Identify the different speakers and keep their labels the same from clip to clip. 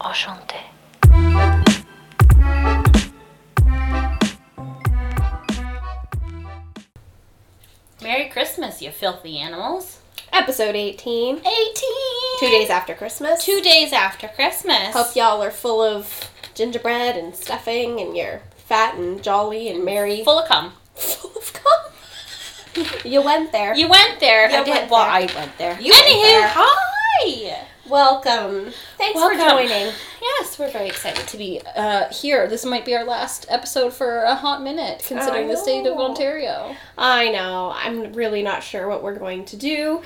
Speaker 1: Enchanté.
Speaker 2: Merry Christmas, you filthy animals.
Speaker 3: Episode 18.
Speaker 2: 18!
Speaker 3: Two days after Christmas.
Speaker 2: Two days after Christmas.
Speaker 3: Hope y'all are full of gingerbread and stuffing and you're fat and jolly and merry.
Speaker 2: Full of cum.
Speaker 3: Full of cum. you went there.
Speaker 2: You went there.
Speaker 3: You
Speaker 2: I did.
Speaker 3: went
Speaker 2: well. I went there.
Speaker 3: You went
Speaker 2: Anywho,
Speaker 3: there.
Speaker 2: hi!
Speaker 3: Welcome. Thanks for joining.
Speaker 2: Yes, we're very excited to be uh, here. This might be our last episode for a hot minute, considering the state of. Ontario.
Speaker 3: I know. I'm really not sure what we're going to do.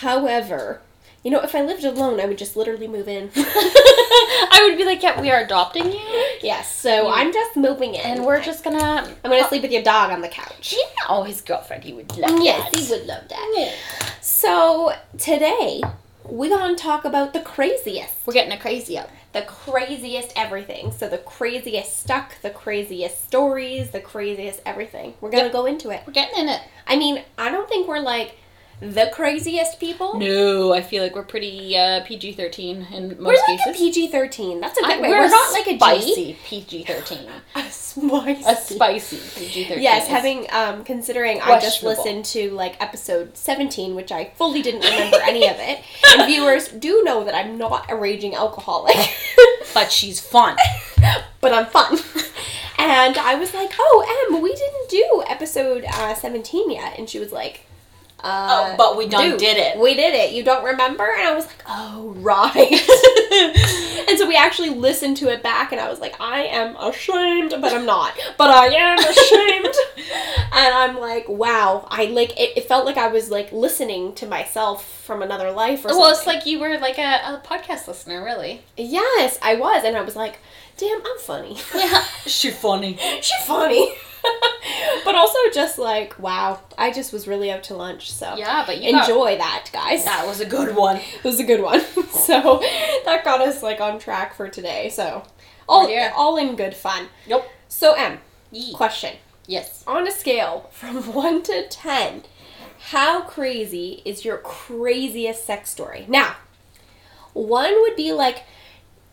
Speaker 3: However, you know, if I lived alone, I would just literally move in.
Speaker 2: I would be like, yeah, we are adopting you,
Speaker 3: yes, so I'm just moving in.
Speaker 2: and we're just gonna.
Speaker 3: I'm gonna sleep with your dog on the couch.
Speaker 2: Yeah. Oh, his girlfriend. He would love
Speaker 3: Yes,
Speaker 2: that.
Speaker 3: he would love that. So today we're gonna talk about the craziest,
Speaker 2: We're getting a crazy up.
Speaker 3: the craziest everything. So the craziest stuck, the craziest stories, the craziest everything. We're gonna
Speaker 2: Yep.
Speaker 3: go into it.
Speaker 2: We're getting in it.
Speaker 3: I mean, I don't think we're like the craziest people.
Speaker 2: No, I feel like we're pretty uh, PG thirteen in most
Speaker 3: We're like
Speaker 2: cases.
Speaker 3: a PG thirteen. That's a good
Speaker 2: I-
Speaker 3: way. We're, not like a
Speaker 2: spicy PG thirteen.
Speaker 3: A spicy.
Speaker 2: A spicy PG thirteen.
Speaker 3: Yes, having um considering I just listened to like episode 17 which I fully didn't remember any of it. And viewers do know that I'm not a raging alcoholic.
Speaker 2: but she's fun.
Speaker 3: but I'm fun. And I was like, "Oh, Em, we didn't do episode uh, 17 yet." And she was like, uh,
Speaker 2: Oh, but we done
Speaker 3: dude,
Speaker 2: did it.
Speaker 3: We did it. You don't remember?" And I was like, "Oh, right." and so we actually listened to it back, and I was like, "I am ashamed, but I'm not. But I am ashamed." and I'm like, "Wow!" I like it. It felt like I was like listening to myself from another life, or something.
Speaker 2: well, it's like you were like a, a podcast listener, really.
Speaker 3: yes, I was, and I was like, "Damn, I'm funny."
Speaker 2: Yeah, she funny.
Speaker 3: She's funny. but also just like, wow, I just was really out to lunch, so
Speaker 2: Yeah, but you got-
Speaker 3: enjoy that, guys.
Speaker 2: that was a good one.
Speaker 3: It was a good one. so that got us like on track for today. So all
Speaker 2: Oh, yeah.
Speaker 3: all in good fun.
Speaker 2: Nope.
Speaker 3: So M,
Speaker 2: Yee.
Speaker 3: question.
Speaker 2: Yes.
Speaker 3: On a scale from 1 to 10, how crazy is your craziest sex story? Now, 1 would be like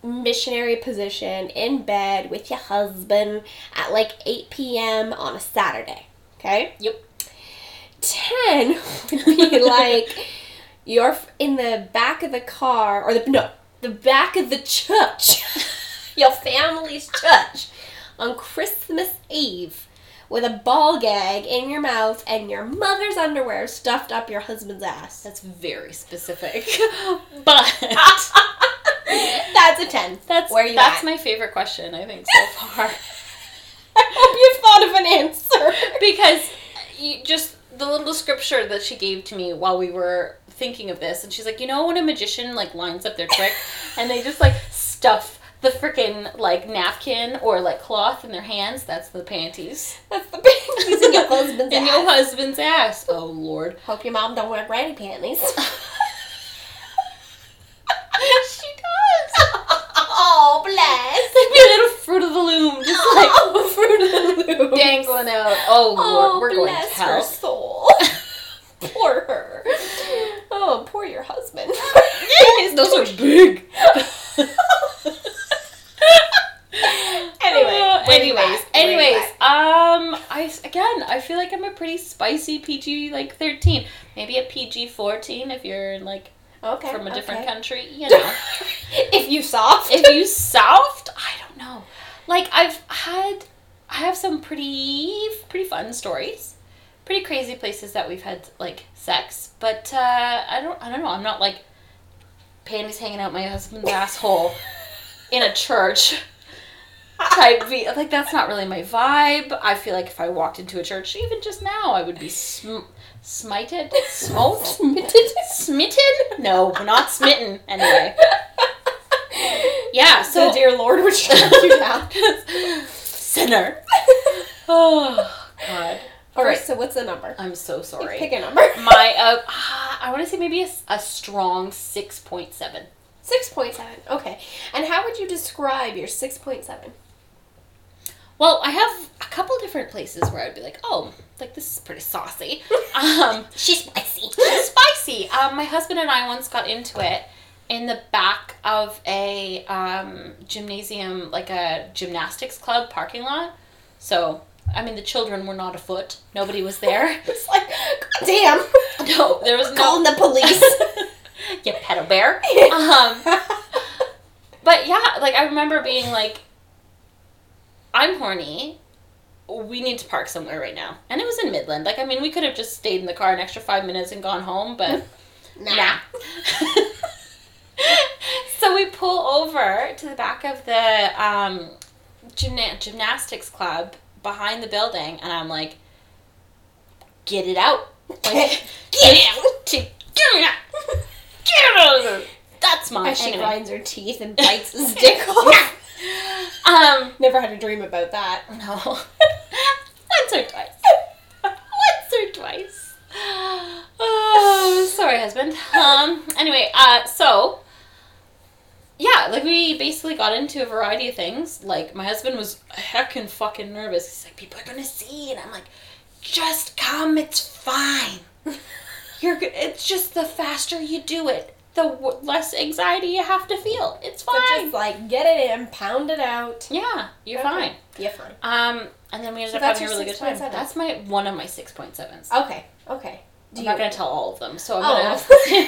Speaker 3: missionary position in bed with your husband at like 8 p.m. on a Saturday. Okay?
Speaker 2: Yep.
Speaker 3: 10 would be like you're in the back of the car or the no, the back of the church. your family's church on Christmas Eve with a ball gag in your mouth and your mother's underwear stuffed up your husband's ass.
Speaker 2: That's very specific. but
Speaker 3: That's a 10.
Speaker 2: that's
Speaker 3: Where you
Speaker 2: that's
Speaker 3: at?
Speaker 2: my favorite question, I think, so far.
Speaker 3: I hope you've thought of an answer.
Speaker 2: because uh, you just the little scripture that she gave to me while we were thinking of this and she's like you know when a magician like lines up their trick and they just like stuff the freaking like napkin or like cloth in their hands that's the panties
Speaker 3: That's the panties in your husband's
Speaker 2: in
Speaker 3: ass.
Speaker 2: your husband's ass oh lord
Speaker 3: Hope your mom don't wear granny panties.
Speaker 2: She does
Speaker 3: oh, bless.
Speaker 2: be a little fruit of the loom just like
Speaker 3: oh, fruit of the loom.
Speaker 2: dangling out oh lord
Speaker 3: Oh,
Speaker 2: we're going to hell
Speaker 3: her soul. poor her. Oh, poor your husband.
Speaker 2: those are big
Speaker 3: Anyway,
Speaker 2: Uh, anyways? Anyways, um, I again, I feel like I'm a pretty spicy PG like 13, maybe a PG 14 if you're like
Speaker 3: okay,
Speaker 2: from a different
Speaker 3: okay.
Speaker 2: country, you know.
Speaker 3: if you soft.
Speaker 2: if you soft, I don't know. Like I've had, I have some pretty pretty fun stories, pretty crazy places that we've had like sex, but uh, I don't, I don't know. I'm not like panties hanging out my husband's asshole in a church type be like that's not really my vibe. I feel like if I walked into a church, even just now, I would be sm- smited, smote,
Speaker 3: Smitten.
Speaker 2: smitten. No, not smitten. Anyway, yeah.
Speaker 3: So
Speaker 2: So
Speaker 3: dear Lord would you down.
Speaker 2: sinner. Oh God,
Speaker 3: All right. So what's the number?
Speaker 2: I'm so sorry.
Speaker 3: Pick a number.
Speaker 2: My uh, I want to say maybe a strong six point seven.
Speaker 3: Six point seven. Okay. And how would you describe your six point seven?
Speaker 2: Well, I have a couple different places where I'd be like, oh, like this is pretty saucy. um,
Speaker 3: She's spicy.
Speaker 2: it's spicy. Um, my husband and I once got into it in the back of a um, gymnasium, like a gymnastics club parking lot. So, I mean, the children were not afoot. Nobody was there.
Speaker 3: It's like, damn.
Speaker 2: no, there was no.
Speaker 3: Calling the police.
Speaker 2: you pedo bear. Um, but yeah, like I remember being like, I'm horny. We need to park somewhere right now. And it was in Midland. Like, I mean, we could have just stayed in the car an extra five minutes and gone home, but
Speaker 3: nah.
Speaker 2: nah. so we pull over to the back of the um, gymna- gymnastics club behind the building, and I'm like, get it out. Like,
Speaker 3: Get out.
Speaker 2: to, get it out. Get out of there. That's mine.
Speaker 3: As she
Speaker 2: Anyway.
Speaker 3: grinds her teeth and bites his dick off.
Speaker 2: Um,
Speaker 3: Never had a dream about that.
Speaker 2: no. Once or twice. Once or twice. Oh, sorry, husband. Um, anyway, uh, so, yeah, like we basically got into a variety of things. Like, my husband was heckin' fucking nervous. He's like, people are gonna see. And I'm like, just come, it's fine. You're. It's just the faster you do it, the w- less anxiety you have to feel. It's
Speaker 3: So
Speaker 2: fine.
Speaker 3: just like get it in, pound it out.
Speaker 2: yeah, you're
Speaker 3: Okay.
Speaker 2: fine.
Speaker 3: You're fine.
Speaker 2: Um, and then we ended
Speaker 3: So
Speaker 2: up having a really good time.
Speaker 3: 6.7.
Speaker 2: That's my one of my six point sevens.
Speaker 3: Okay. Okay.
Speaker 2: I'm not gonna tell all of them, so I'm
Speaker 3: Oh.
Speaker 2: gonna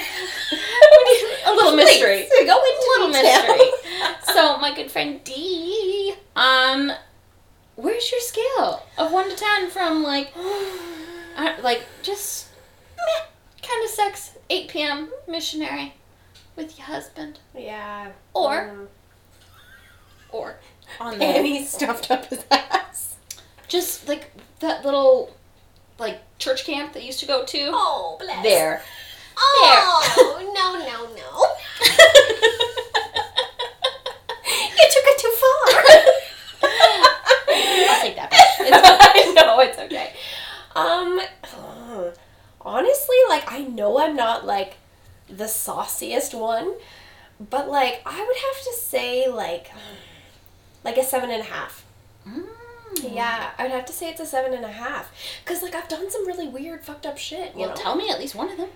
Speaker 2: a little mystery.
Speaker 3: Please, go into
Speaker 2: A little
Speaker 3: detail.
Speaker 2: mystery. so my good friend D, um, where's your scale of one to ten from like, uh, like just meh, kind of sex, eight p.m. missionary with your husband,
Speaker 3: yeah.
Speaker 2: or
Speaker 3: Um,
Speaker 2: or on the
Speaker 3: and he stuffed up his ass.
Speaker 2: just like that little like church camp that you used to go to.
Speaker 3: Oh, bless.
Speaker 2: There.
Speaker 3: Oh, no, no, no. you took it too far.
Speaker 2: I'll take that back. It's no, it's okay.
Speaker 3: Um, uh, honestly, like I know I'm not like the sauciest one, but like I would have to say like like a seven and a half.
Speaker 2: Mm.
Speaker 3: Yeah, I would have to say it's a seven and a half. Cause like I've done some really weird, fucked up shit. You
Speaker 2: Well,
Speaker 3: know.
Speaker 2: tell me at least one of them.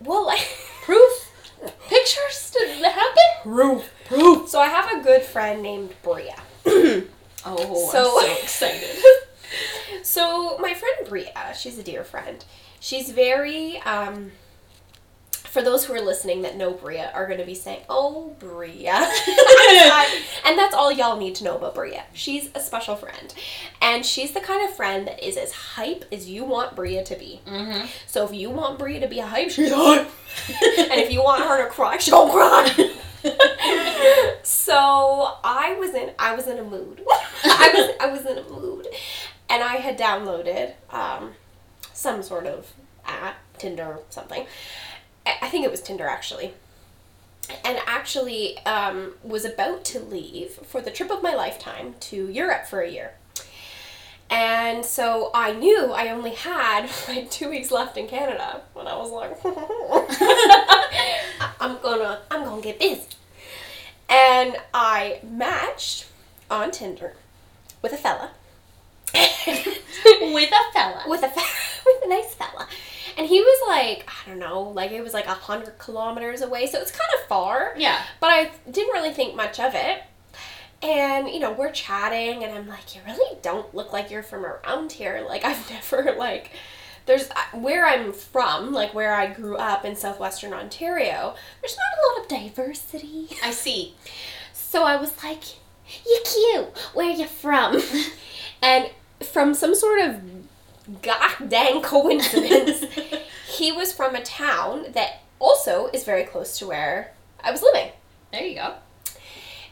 Speaker 3: well, like
Speaker 2: Proof? Pictures? Did it happen?
Speaker 3: proof, proof. So I have a good friend named Bria.
Speaker 2: Oh,
Speaker 3: So-
Speaker 2: I'm so excited.
Speaker 3: So my friend Bria, she's a dear friend. She's very um for those who are listening that know Bria are going to be saying, "Oh, Bria." and that's all y'all need to know about Bria. She's a special friend. And she's the kind of friend that is as hype as you want Bria to be.
Speaker 2: mm-hmm.
Speaker 3: So if you want Bria to be a hype, she's hype. and if you want her to cry, she'll cry. so I was in I was in a mood. I was I was in a mood, and I had downloaded um, some sort of app, Tinder, something. I think it was Tinder actually. And actually um, was about to leave for the trip of my lifetime to Europe for a year. And so I knew I only had like two weeks left in Canada when I was like, I'm gonna, I'm gonna get busy. And I matched on Tinder with a fella.
Speaker 2: With a fella.
Speaker 3: with a fe- with a nice fella, and he was like, I don't know, like it was like a hundred kilometers away, so it's kind of far.
Speaker 2: yeah.
Speaker 3: But I didn't really think much of it. And, you know, we're chatting, and I'm like, you really don't look like you're from around here. Like, I've never, like, there's uh, where I'm from, like, where I grew up in southwestern Ontario, there's not a lot of diversity.
Speaker 2: I see.
Speaker 3: So I was like, you cute. Where you from? and from some sort of goddamn coincidence, he was from a town that also is very close to where I was living.
Speaker 2: There you go.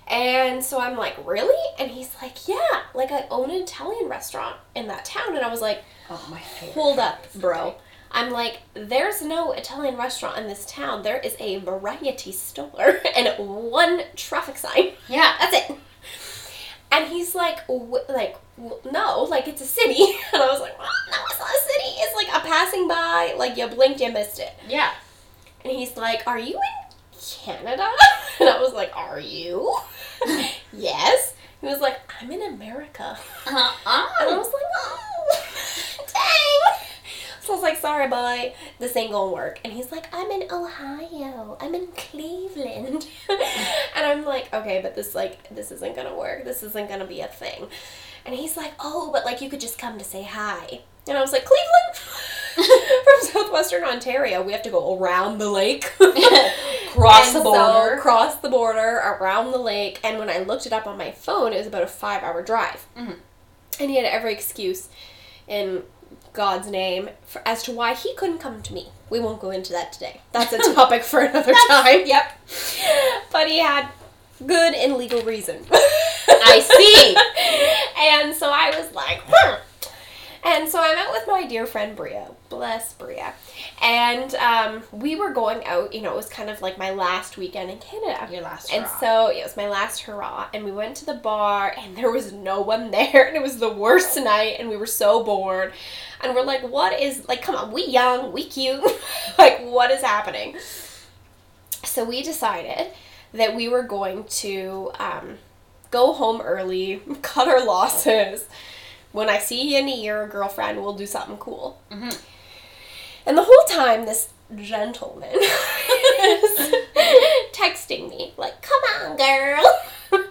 Speaker 3: And so I'm like, really? And he's like, yeah, like I own an Italian restaurant in that town. And I was like,
Speaker 2: Oh, my
Speaker 3: hold up, bro. I'm like, there's no Italian restaurant in this town. There is a variety store and one traffic sign.
Speaker 2: Yeah.
Speaker 3: That's it. And he's like, w- like, w- no, like it's a city. And I was like, well, no, it's not a city. It's like a passing by. Like you blinked, you missed it.
Speaker 2: Yeah.
Speaker 3: And he's like, Are you in Canada? And I was like, Are you? yes. He was like, I'm in America.
Speaker 2: Uh,
Speaker 3: And I was like, oh. So I was like, sorry, boy, this ain't gonna work. And he's like, I'm in Ohio. I'm in Cleveland. and I'm like, okay, but this like this isn't gonna work. This isn't gonna be a thing. And he's like, oh, but like you could just come to say hi. And I was like, Cleveland. From southwestern Ontario, we have to go around the lake.
Speaker 2: Cross
Speaker 3: And
Speaker 2: the
Speaker 3: so,
Speaker 2: border.
Speaker 3: cross the border, around the lake. And when I looked it up on my phone, it was about a five hour drive.
Speaker 2: Mhm.
Speaker 3: And he had every excuse in God's name for, as to why he couldn't come to me. We won't go into that today. That's a topic for another time.
Speaker 2: Yep.
Speaker 3: But he had good and legal reason.
Speaker 2: I see.
Speaker 3: and so I was like, hmm. And so I met with my dear friend Bria. Bless Bria. And um, we were going out, you know, it was kind of like my last weekend in Canada.
Speaker 2: Your last
Speaker 3: And
Speaker 2: hurrah.
Speaker 3: so it was my last hurrah, and we went to the bar, and there was no one there, and it was the worst night, and we were so bored, and we're like, "What is like? Come on, we young, we cute, like what is happening?" So we decided that we were going to um, go home early, cut our losses. When I see you in a year, girlfriend, we'll do something cool.
Speaker 2: Mhm.
Speaker 3: And the whole time, this gentleman is texting me like, "Come on, girl,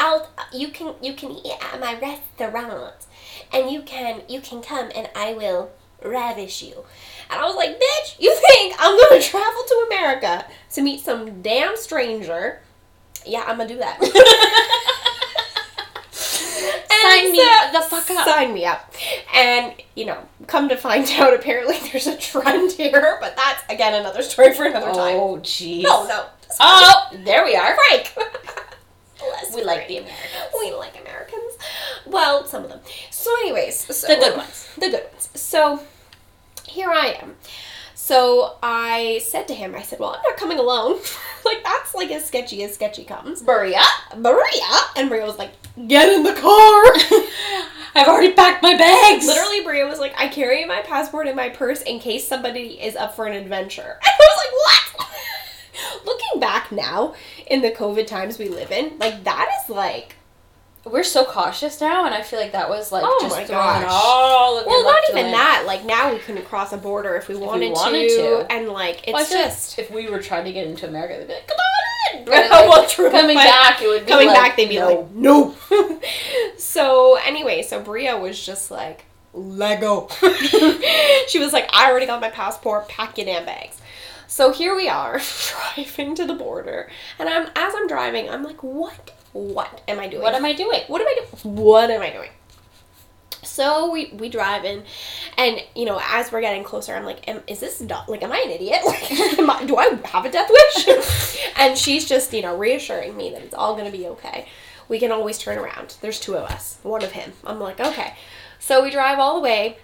Speaker 3: I'll you can you can eat at my restaurant, and you can you can come and I will ravish you." And I was like, "Bitch, you think I'm gonna travel to America to meet some damn stranger?" Yeah, I'm gonna do that.
Speaker 2: Sign me the fuck up.
Speaker 3: Sign me up. And, you know, come to find out, apparently there's a trend here, but that's, again, another story for another oh, time.
Speaker 2: Oh, jeez.
Speaker 3: No, no.
Speaker 2: Oh, there we are.
Speaker 3: Frank! Bless
Speaker 2: We like the Americans.
Speaker 3: We like Americans. Well, some of them. So, anyways. So,
Speaker 2: The good ones.
Speaker 3: The good ones. So, here I am. So, I said to him, I said, well, I'm not coming alone. like, that's like as sketchy as sketchy comes.
Speaker 2: Maria.
Speaker 3: Maria! And Maria was like, get in the car!
Speaker 2: I've already packed my bags.
Speaker 3: Literally, Maria was like, I carry my passport in my purse in case somebody is up for an adventure. And I was like, what? Looking back now, in the COVID times we live in, like, that is like,
Speaker 2: We're so cautious now, and I feel like that was like
Speaker 3: Oh
Speaker 2: just
Speaker 3: my
Speaker 2: throwing
Speaker 3: gosh.
Speaker 2: all of
Speaker 3: well, not even that. Like, now we couldn't cross a border if we wanted,
Speaker 2: wanted
Speaker 3: to,
Speaker 2: to.
Speaker 3: And, like, it's
Speaker 2: Well, like
Speaker 3: just.
Speaker 2: if we were trying to get into America, they'd be like, "Come on in."
Speaker 3: well, true.
Speaker 2: Coming
Speaker 3: but
Speaker 2: back, it would be
Speaker 3: Coming
Speaker 2: like,
Speaker 3: back, they'd be
Speaker 2: no.
Speaker 3: like, no. so, anyway, so Bria was just like, Lego. she was like, I already got my passport, pack your damn bags. So here we are, driving to the border. And I'm as I'm driving, I'm like, what? What am I doing?
Speaker 2: What am I doing?
Speaker 3: what am I doing? What am I doing? So we we drive in, and you know, as we're getting closer, I'm like, am, is this not like, am I an idiot? Like, am I, do I have a death wish? and she's just you know reassuring me that it's all gonna be okay. We can always turn around. There's two of us, one of him. I'm like, okay. So we drive all the way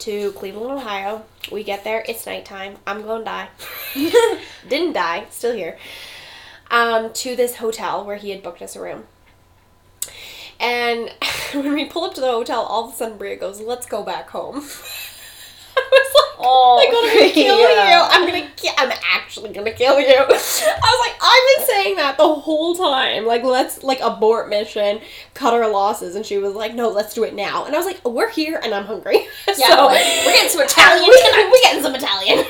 Speaker 3: to Cleveland, Ohio. We get there. It's nighttime. I'm gonna die. Didn't die. Still here. Um, to this hotel where he had booked us a room. And when we pull up to the hotel, all of a sudden Bria goes, "Let's go back home." I was like,
Speaker 2: Oh,
Speaker 3: I'm gonna kill
Speaker 2: yeah.
Speaker 3: you. I'm gonna ki- I'm actually gonna kill you. I was like, I've been saying that the whole time. Like, let's like abort mission, cut our losses. And she was like, no, let's do it now. And I was like, we're here and I'm hungry.
Speaker 2: Yeah,
Speaker 3: so
Speaker 2: like, we're getting some Italian
Speaker 3: we, we're getting some Italian.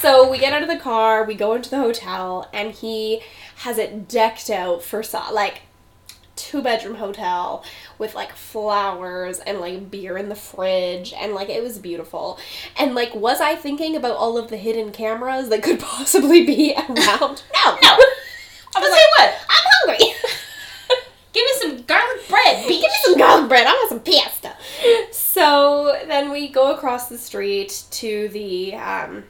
Speaker 3: So we get out of the car, we go into the hotel, and he has it decked out for like two bedroom hotel with like flowers and like beer in the fridge and like it was beautiful and like was i thinking about all of the hidden cameras that could possibly be around no
Speaker 2: No.
Speaker 3: i was like
Speaker 2: say what?
Speaker 3: i'm hungry
Speaker 2: Give me some garlic bread.
Speaker 3: Give me some garlic bread. I want some pasta. So then we go across the street to the um,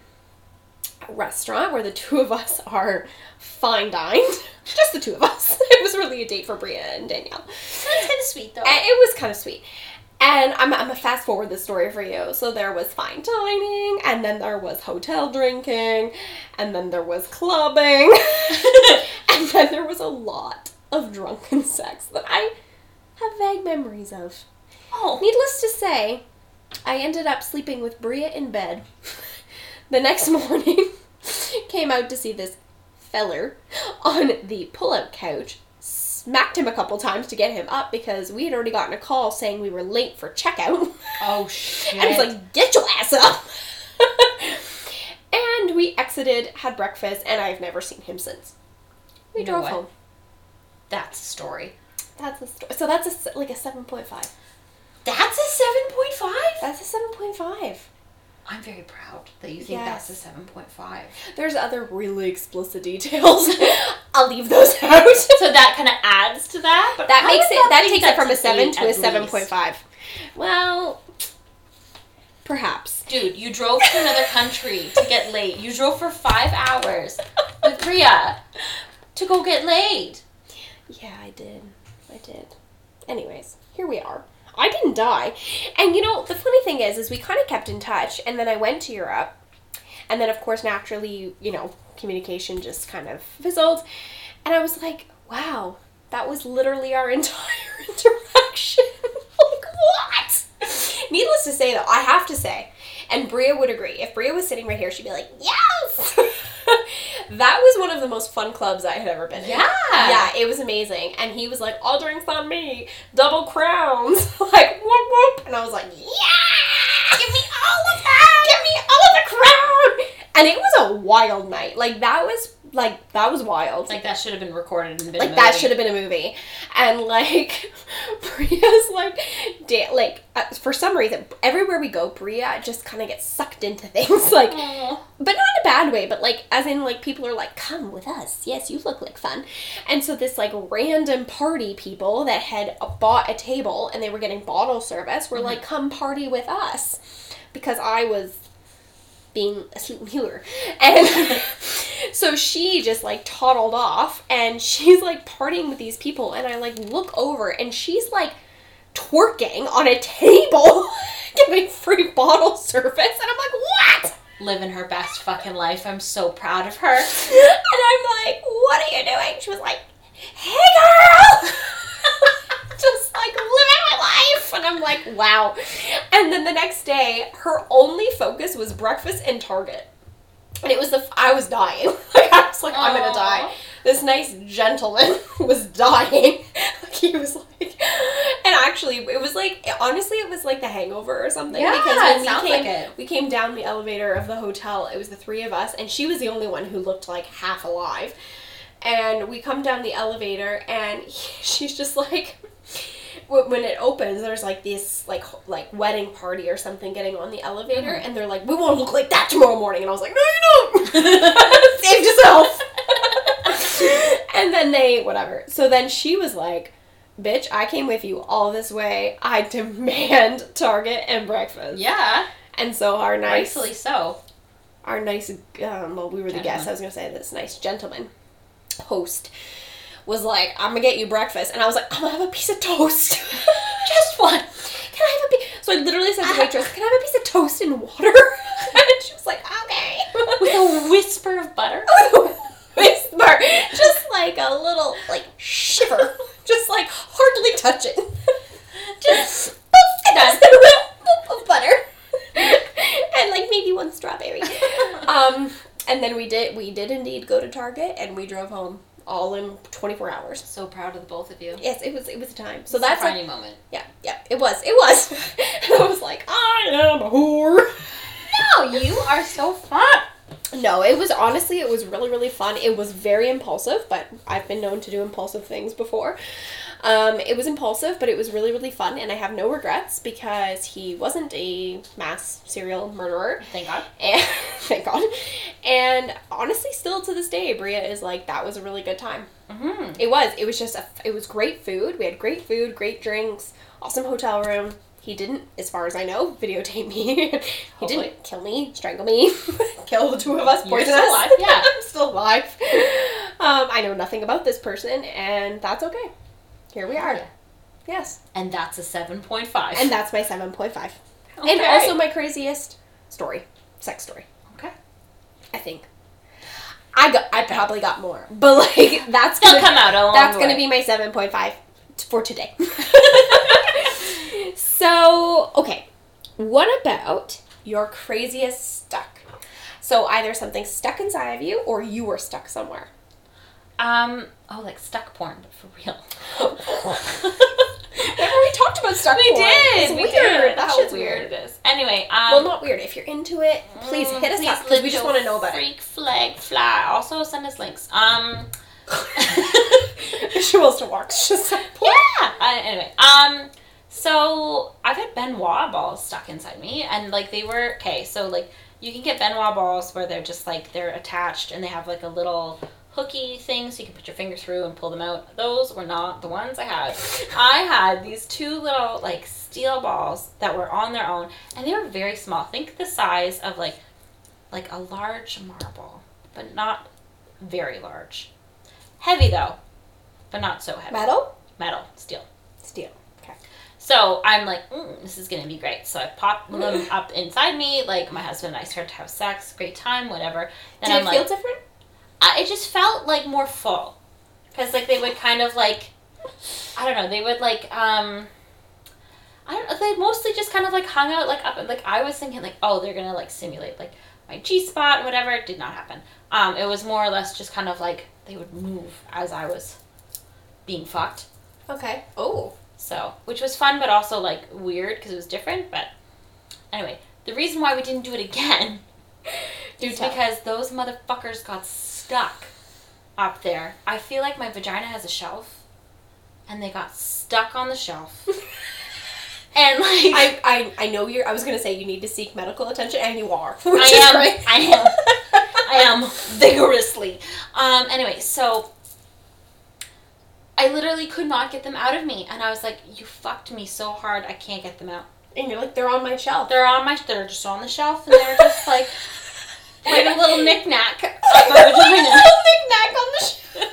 Speaker 3: restaurant where the two of us are fine dined. Just the two of us. It was really a date for Bria and Danielle.
Speaker 2: That's kind of sweet though.
Speaker 3: And it was kind of sweet. And I'm, I'm gonna fast forward this story for you. So there was fine dining, and then there was hotel drinking, and then there was clubbing, and then there was a lot of drunken sex that I have vague memories of.
Speaker 2: oh,
Speaker 3: Needless to say, I ended up sleeping with Bria in bed. The next morning, came out to see this feller on the pull-out couch, smacked him a couple times to get him up because we had already gotten a call saying we were late for checkout.
Speaker 2: Oh shit.
Speaker 3: I was like, get your ass up. and we exited, had breakfast, and I've never seen him since. We
Speaker 2: You
Speaker 3: drove home.
Speaker 2: that's a story.
Speaker 3: That's a story. So that's a, like a 7.5.
Speaker 2: That's a seven point five.
Speaker 3: That's a 7.5.
Speaker 2: I'm very proud that you think
Speaker 3: Yes.
Speaker 2: that's a seven point five.
Speaker 3: There's other really explicit details. I'll leave those out.
Speaker 2: So that kind of adds to that. But
Speaker 3: that makes it that takes
Speaker 2: that
Speaker 3: it from a 7 to a 7.5. Well, perhaps.
Speaker 2: Dude, you drove to another country to get laid. You drove for five hours with Bria to go get laid.
Speaker 3: Yeah, I did. I did. Anyways, here we are. I didn't die. And you know, the funny thing is is we kind of kept in touch and then I went to Europe. And then of course naturally, you know, communication just kind of fizzled. And I was like, wow, that was literally our entire interaction. like what? Needless to say though, I have to say, and Bria would agree. If Bria was sitting right here, she'd be like, "Yes." That was one of the most fun clubs I had ever been in.
Speaker 2: Yeah.
Speaker 3: Yeah, it was amazing. And he was like, all drinks on me, double crowns. like, whoop whoop. And I was like, yeah! Give me all of that! Give me all of the crown! And it was a wild night. Like, that was, like, that was wild.
Speaker 2: Like that should have been recorded and been
Speaker 3: Like that should have been a movie, and like Bria's like, da- like uh, for some reason, everywhere we go, Bria just kind of gets sucked into things, like, but not in a bad way, but like as in like people are like, come with us, yes, you look like fun, and so this like random party people that had bought a table and they were getting bottle service were like, come party with us, because I was being a sleeping healer. And so she just like toddled off and she's like partying with these people and I like look over and she's like twerking on a table giving free bottle service and I'm like, what?
Speaker 2: Living her best fucking life. I'm so proud of her.
Speaker 3: And I'm like, what are you doing? She was like, hey girl! Just like living my life. And I'm like, wow. And then the next day, her only focus was breakfast and Target. And it was the, I was dying. Like, I was like, I'm gonna die. This nice gentleman was dying. Like, he was like, and actually, it was like, honestly, it was like the hangover or something.
Speaker 2: Yeah,
Speaker 3: because when
Speaker 2: sounds
Speaker 3: we came,
Speaker 2: like it.
Speaker 3: we came down the elevator of the hotel. It was the three of us, and she was the only one who looked like half alive. And we come down the elevator, and she's just like, when it opens, there's like this like like wedding party or something getting on the elevator,
Speaker 2: Mm-hmm.
Speaker 3: and they're like, "We won't look like that tomorrow morning." And I was like, "No, you don't. Save yourself." and then they whatever. So then she was like. Bitch, I came with you all this way. I demand Target and breakfast.
Speaker 2: Yeah.
Speaker 3: And so our nice
Speaker 2: Rightfully so.
Speaker 3: our nice um, well we were the guests i was gonna say this nice gentleman host was like i'm gonna get you breakfast. And i was like i'm gonna have a piece of toast.
Speaker 2: Just one.
Speaker 3: can i have a piece so i literally said to the waitress can i have a piece of toast and water? And she was like okay.
Speaker 2: With a whisper of butter.
Speaker 3: whisper. Just like a little like shiver. Just like hardly touching. just boop, and just a little boop of butter. And like maybe one strawberry. Um, and then we did we did indeed go to Target and we drove home all in 24 hours.
Speaker 2: So proud of the both of you.
Speaker 3: Yes, it was it was a time. So that's like,
Speaker 2: defining moment.
Speaker 3: yeah, yeah, it was. It was. and I was like, I am a whore.
Speaker 2: No, you are so fun.
Speaker 3: No, it was honestly it was really really fun. It was very impulsive, but I've been known to do impulsive things before. Um, it was impulsive, but it was really really fun, and I have no regrets because he wasn't a mass serial murderer.
Speaker 2: Thank God.
Speaker 3: And thank God. And honestly, still to this day, Bria is like that was a really good time.
Speaker 2: Mm-hmm.
Speaker 3: It was. It was just a. It was great food. We had great food, great drinks, awesome hotel room. He didn't, as far as I know, videotape me. he
Speaker 2: Hopefully.
Speaker 3: didn't kill me, strangle me, kill the two of us, poison us.
Speaker 2: alive, yeah.
Speaker 3: I'm still alive. Um, I know nothing about this person, and that's okay. Here we are. Yes,
Speaker 2: And that's a 7.5.
Speaker 3: and that's my seven point five, and also my craziest story, sex story.
Speaker 2: Okay.
Speaker 3: I think. I got. I probably got more, but like that's
Speaker 2: They'll
Speaker 3: gonna
Speaker 2: come out along
Speaker 3: that's gonna be my seven point five for today. so okay, what about your craziest stuck? So either something stuck inside of you, or you were stuck somewhere.
Speaker 2: Um, oh, like stuck porn, but for real.
Speaker 3: Remember we talked about stuck
Speaker 2: we
Speaker 3: porn.
Speaker 2: did.
Speaker 3: It's
Speaker 2: we
Speaker 3: weird.
Speaker 2: did.
Speaker 3: That shit's
Speaker 2: weird
Speaker 3: weird.
Speaker 2: it is. Anyway, um,
Speaker 3: Well, not weird. If you're into it, please
Speaker 2: mm,
Speaker 3: hit us
Speaker 2: please
Speaker 3: up because we just want to know about it.
Speaker 2: Freak flag fly. Also, send us links. Um.
Speaker 3: she wants to walk. She's like,
Speaker 2: Yeah. Uh, anyway, um, so I've had Ben Wa balls stuck inside me, and like they were okay. So like you can get Ben Wa balls where they're just like they're attached and they have like a little hooky thing so you can put your finger through and pull them out. Those were not the ones I had. I had these two little like steel balls that were on their own, and they were very small. Think the size of like like a large marble, but not very large. Heavy though, but not so heavy.
Speaker 3: Metal?
Speaker 2: Metal, steel.
Speaker 3: Steel. Okay.
Speaker 2: So I'm like, mm, this is gonna be great. So I pop them up inside me. Like my husband and I start to have sex, great time, whatever. Then
Speaker 3: Did
Speaker 2: I'm
Speaker 3: it
Speaker 2: like,
Speaker 3: feel different?
Speaker 2: I, it just felt like more full, because like they would kind of like, I don't know, they would like um. I don't know. They mostly just kind of like hung out like up like I was thinking like oh they're gonna like simulate like my G spot whatever. It did not happen. Um, it was more or less just kind of like they would move as I was being fucked.
Speaker 3: Okay. Oh.
Speaker 2: So, which was fun, but also like weird because it was different. But anyway, the reason why we didn't do it again
Speaker 3: Do tell.
Speaker 2: because those motherfuckers got stuck up there. I feel like my vagina has a shelf, and they got stuck on the shelf. and like
Speaker 3: I, I I know you're. I was gonna say you need to seek medical attention, and you are.
Speaker 2: I am,
Speaker 3: great.
Speaker 2: I am, I am vigorously. Um. Anyway, so I literally could not get them out of me, and I was like, "You fucked me so hard, I can't get them out."
Speaker 3: And you're like, they're on my shelf.
Speaker 2: They're on my. They're just on the shelf, and they're just like like a little knickknack of my vagina.
Speaker 3: knick-knack on the shelf.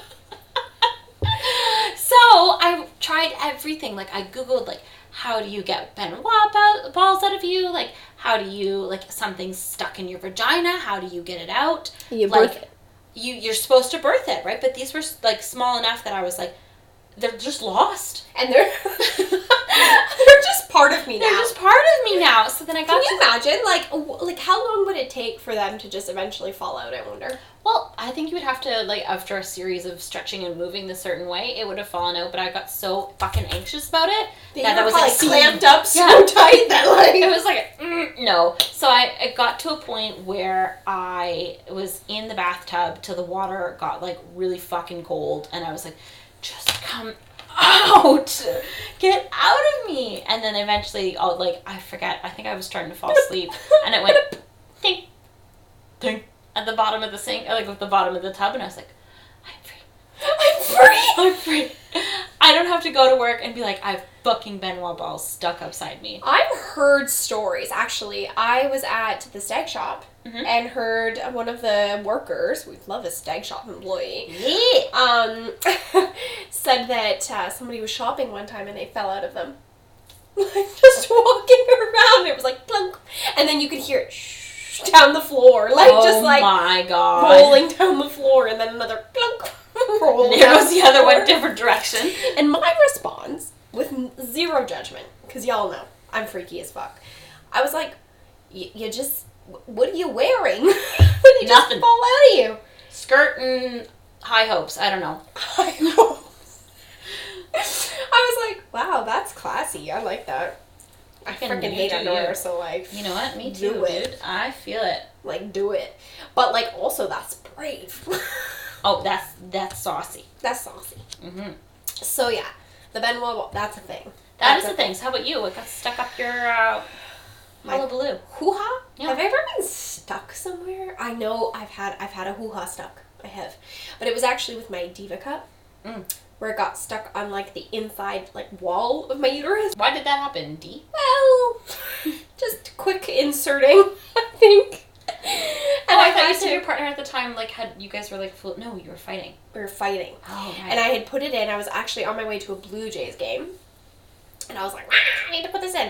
Speaker 2: so I tried everything. Like I googled like how do you get Ben Wa ba- balls out of you? Like how do you like something's stuck in your vagina? How do you get it out?
Speaker 3: You
Speaker 2: like
Speaker 3: birth it.
Speaker 2: you you're supposed to birth it, right? But these were like small enough that I was like they're just lost.
Speaker 3: and they're they're just part of me now.
Speaker 2: They're just part of me now. So then I got
Speaker 3: Can you
Speaker 2: to
Speaker 3: imagine, like, w- like how long would it take for them to just eventually fall out? I wonder.
Speaker 2: Well, I think you would have to like after a series of stretching and moving the certain way, it would have fallen out. But I got so fucking anxious about it
Speaker 3: They
Speaker 2: that I was like
Speaker 3: clamped up so
Speaker 2: Yeah.
Speaker 3: tight that like
Speaker 2: It was like mm, no. So I it got to a point where I was in the bathtub till the water got like really fucking cold, and I was like, just come out, get out of me. And then eventually, oh, like I forget. I think I was starting to fall asleep, and it went ting, ting at the bottom of the sink, uh, like at the bottom of the tub, and I was like, I'm free.
Speaker 3: I'm free.
Speaker 2: I'm free. I don't have to go to work and be like, I have fucking Ben Wa balls stuck upside me.
Speaker 3: I've heard stories. Actually, I was at the stag shop
Speaker 2: Mhm.
Speaker 3: and heard one of the workers. We love a stag shop employee.
Speaker 2: Yeah.
Speaker 3: Um, said that uh, somebody was shopping one time and they fell out of them. Like just walking around, it was like clunk, and then you could hear it shh, down the floor, like
Speaker 2: oh
Speaker 3: just like
Speaker 2: my god.
Speaker 3: rolling down the floor, and then another clunk, roll
Speaker 2: There goes the other one, different direction.
Speaker 3: And my response, with zero judgment, because y'all know I'm freaky as fuck, I was like, "Y- "You just, what are you wearing? when you
Speaker 2: Nothing.
Speaker 3: just fall out of you?"
Speaker 2: Skirt and high hopes. I don't know.
Speaker 3: I know. I was like, "Wow, that's classy. I like that." I freaking hate underwear,
Speaker 2: you.
Speaker 3: so like,
Speaker 2: You know what? Me
Speaker 3: Do
Speaker 2: too,
Speaker 3: it.
Speaker 2: dude. I feel it.
Speaker 3: like do it. But like, also that's brave.
Speaker 2: Oh, that's that's saucy.
Speaker 3: that's saucy.
Speaker 2: hmm
Speaker 3: So yeah, the Ben Wa. That's a thing.
Speaker 2: That
Speaker 3: That's
Speaker 2: is
Speaker 3: a
Speaker 2: the thing. So how about you? What got stuck up your uh,
Speaker 3: My-
Speaker 2: hullabaloo?
Speaker 3: Hoo ha?
Speaker 2: Yeah.
Speaker 3: Have I ever been stuck somewhere? I know I've had I've had a hoo ha stuck. I have, but it was actually with my diva cup,
Speaker 2: Mm.
Speaker 3: where it got stuck on like the inside like wall of my uterus.
Speaker 2: Why did that happen, D?
Speaker 3: Well, just quick inserting, I think. And
Speaker 2: oh, I, thought you said
Speaker 3: to-
Speaker 2: your partner at the time like had you guys were like no, you were fighting.
Speaker 3: we were fighting.
Speaker 2: Oh, right.
Speaker 3: And I had put it in. I was actually on my way to a Blue Jays game. And I was like, "Ah, I need to put this in.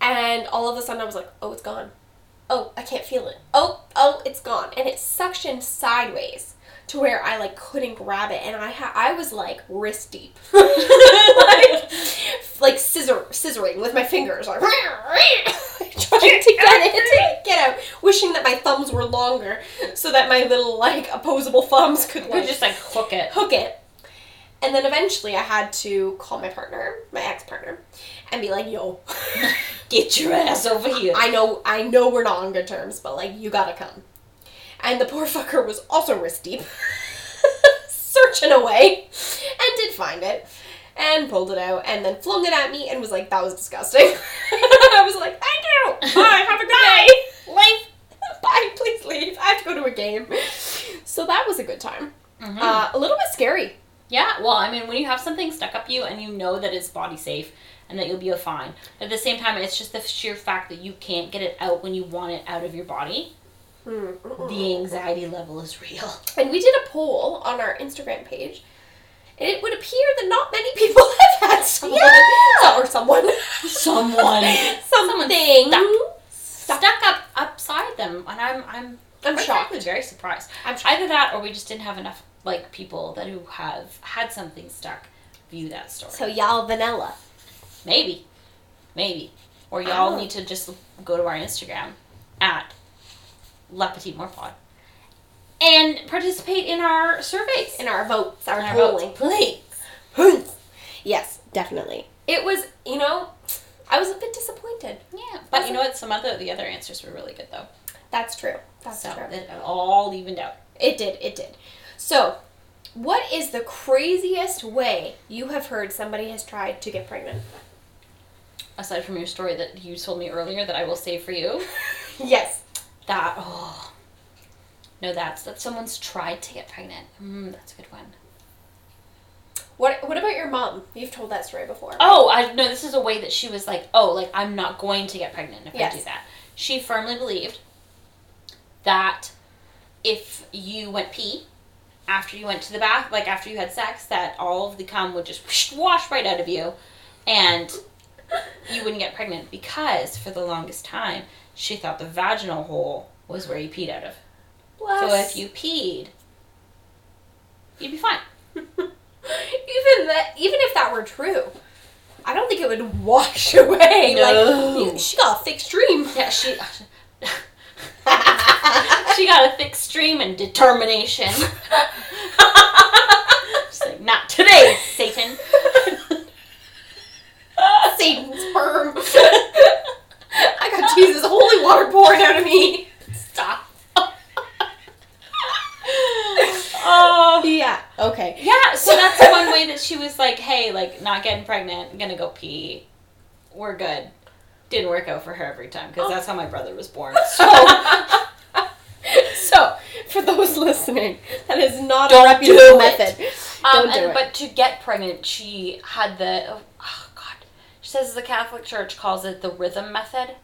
Speaker 3: And all of a sudden I was like, oh, it's gone. Oh, I can't feel it. Oh, oh, it's gone. And it suctioned sideways to where I like couldn't grab it. And I ha- I was like wrist deep. like, like scissor scissoring with my fingers like trying to get it get out wishing that my thumbs were longer so that my little like opposable thumbs could like
Speaker 2: just like hook it.
Speaker 3: hook it. And then eventually I had to call my partner, my ex partner, and be like, yo,
Speaker 2: Get your ass over here.
Speaker 3: I know I know we're not on good terms, but like you gotta come. And the poor fucker was also wrist deep. Searching away. And did find it. And pulled it out and then flung it at me and was like, that was disgusting. I was like, thank you. Bye, have a good day. Leave. Bye, please leave. I have to go to a game. So that was a good time.
Speaker 2: Mhm.
Speaker 3: Uh, a little bit scary.
Speaker 2: Yeah, well, I mean, when you have something stuck up you and you know that it's body safe and that you'll be fine, at the same time, it's just the sheer fact that you can't get it out when you want it out of your body. Hmm. The anxiety level is real.
Speaker 3: And we did a poll on our Instagram page, and it would appear that not many people have had someone
Speaker 2: Yeah!
Speaker 3: or someone
Speaker 2: Someone
Speaker 3: something
Speaker 2: stuck. stuck up upside them, and I'm I'm
Speaker 3: I'm shocked.
Speaker 2: frankly very surprised.
Speaker 3: I'm shocked.
Speaker 2: Either that, or we just didn't have enough like people that who have had something stuck view that story.
Speaker 3: So y'all vanilla.
Speaker 2: Maybe, maybe, or y'all
Speaker 3: Oh.
Speaker 2: need to just go to our Instagram at La Petite Morpod and participate in our surveys.
Speaker 3: In our votes, our
Speaker 2: our
Speaker 3: polling.
Speaker 2: votes, please.
Speaker 3: Yes, definitely. It was, you know, I was a bit disappointed.
Speaker 2: Yeah, but you know what? Some other the other answers were really good though.
Speaker 3: That's true. That's
Speaker 2: so
Speaker 3: true.
Speaker 2: it all evened out.
Speaker 3: It did. It did. So, what is the craziest way you have heard somebody has tried to get pregnant?
Speaker 2: Aside from your story that you told me earlier that I will save for you,
Speaker 3: Yes.
Speaker 2: that oh no, that's that someone's tried to get pregnant. Mm, that's a good one.
Speaker 3: What What about your mom? You've told that story before.
Speaker 2: Oh, I no. This is a way that she was like, oh, like I'm not going to get pregnant if I do that. She firmly believed that if you went pee after you went to the bath, like after you had sex, that all of the cum would just wash right out of you, and you wouldn't get pregnant because for the longest time she thought the vaginal hole was where you peed out of. So if you peed, you'd be fine.
Speaker 3: even that, even if that were true, I don't think it would wash away.
Speaker 2: No.
Speaker 3: Like you- she got a thick stream.
Speaker 2: Yeah, she. she got a thick stream and determination. She's like, not today, Satan.
Speaker 3: Satan's sperm. I got Jesus' holy water pouring out of me.
Speaker 2: Stop. oh.
Speaker 3: Yeah. Okay.
Speaker 2: Yeah, so that's one way that she was like, hey, like, not getting pregnant, gonna go pee. We're good. Didn't work out for her every time, because that's how my brother was born. So,
Speaker 3: so, for those listening, that is not
Speaker 2: Don't
Speaker 3: a reputable method.
Speaker 2: Um,
Speaker 3: Don't do
Speaker 2: and,
Speaker 3: it.
Speaker 2: But to get pregnant, she had the oh, oh. She says the Catholic Church calls it the rhythm method,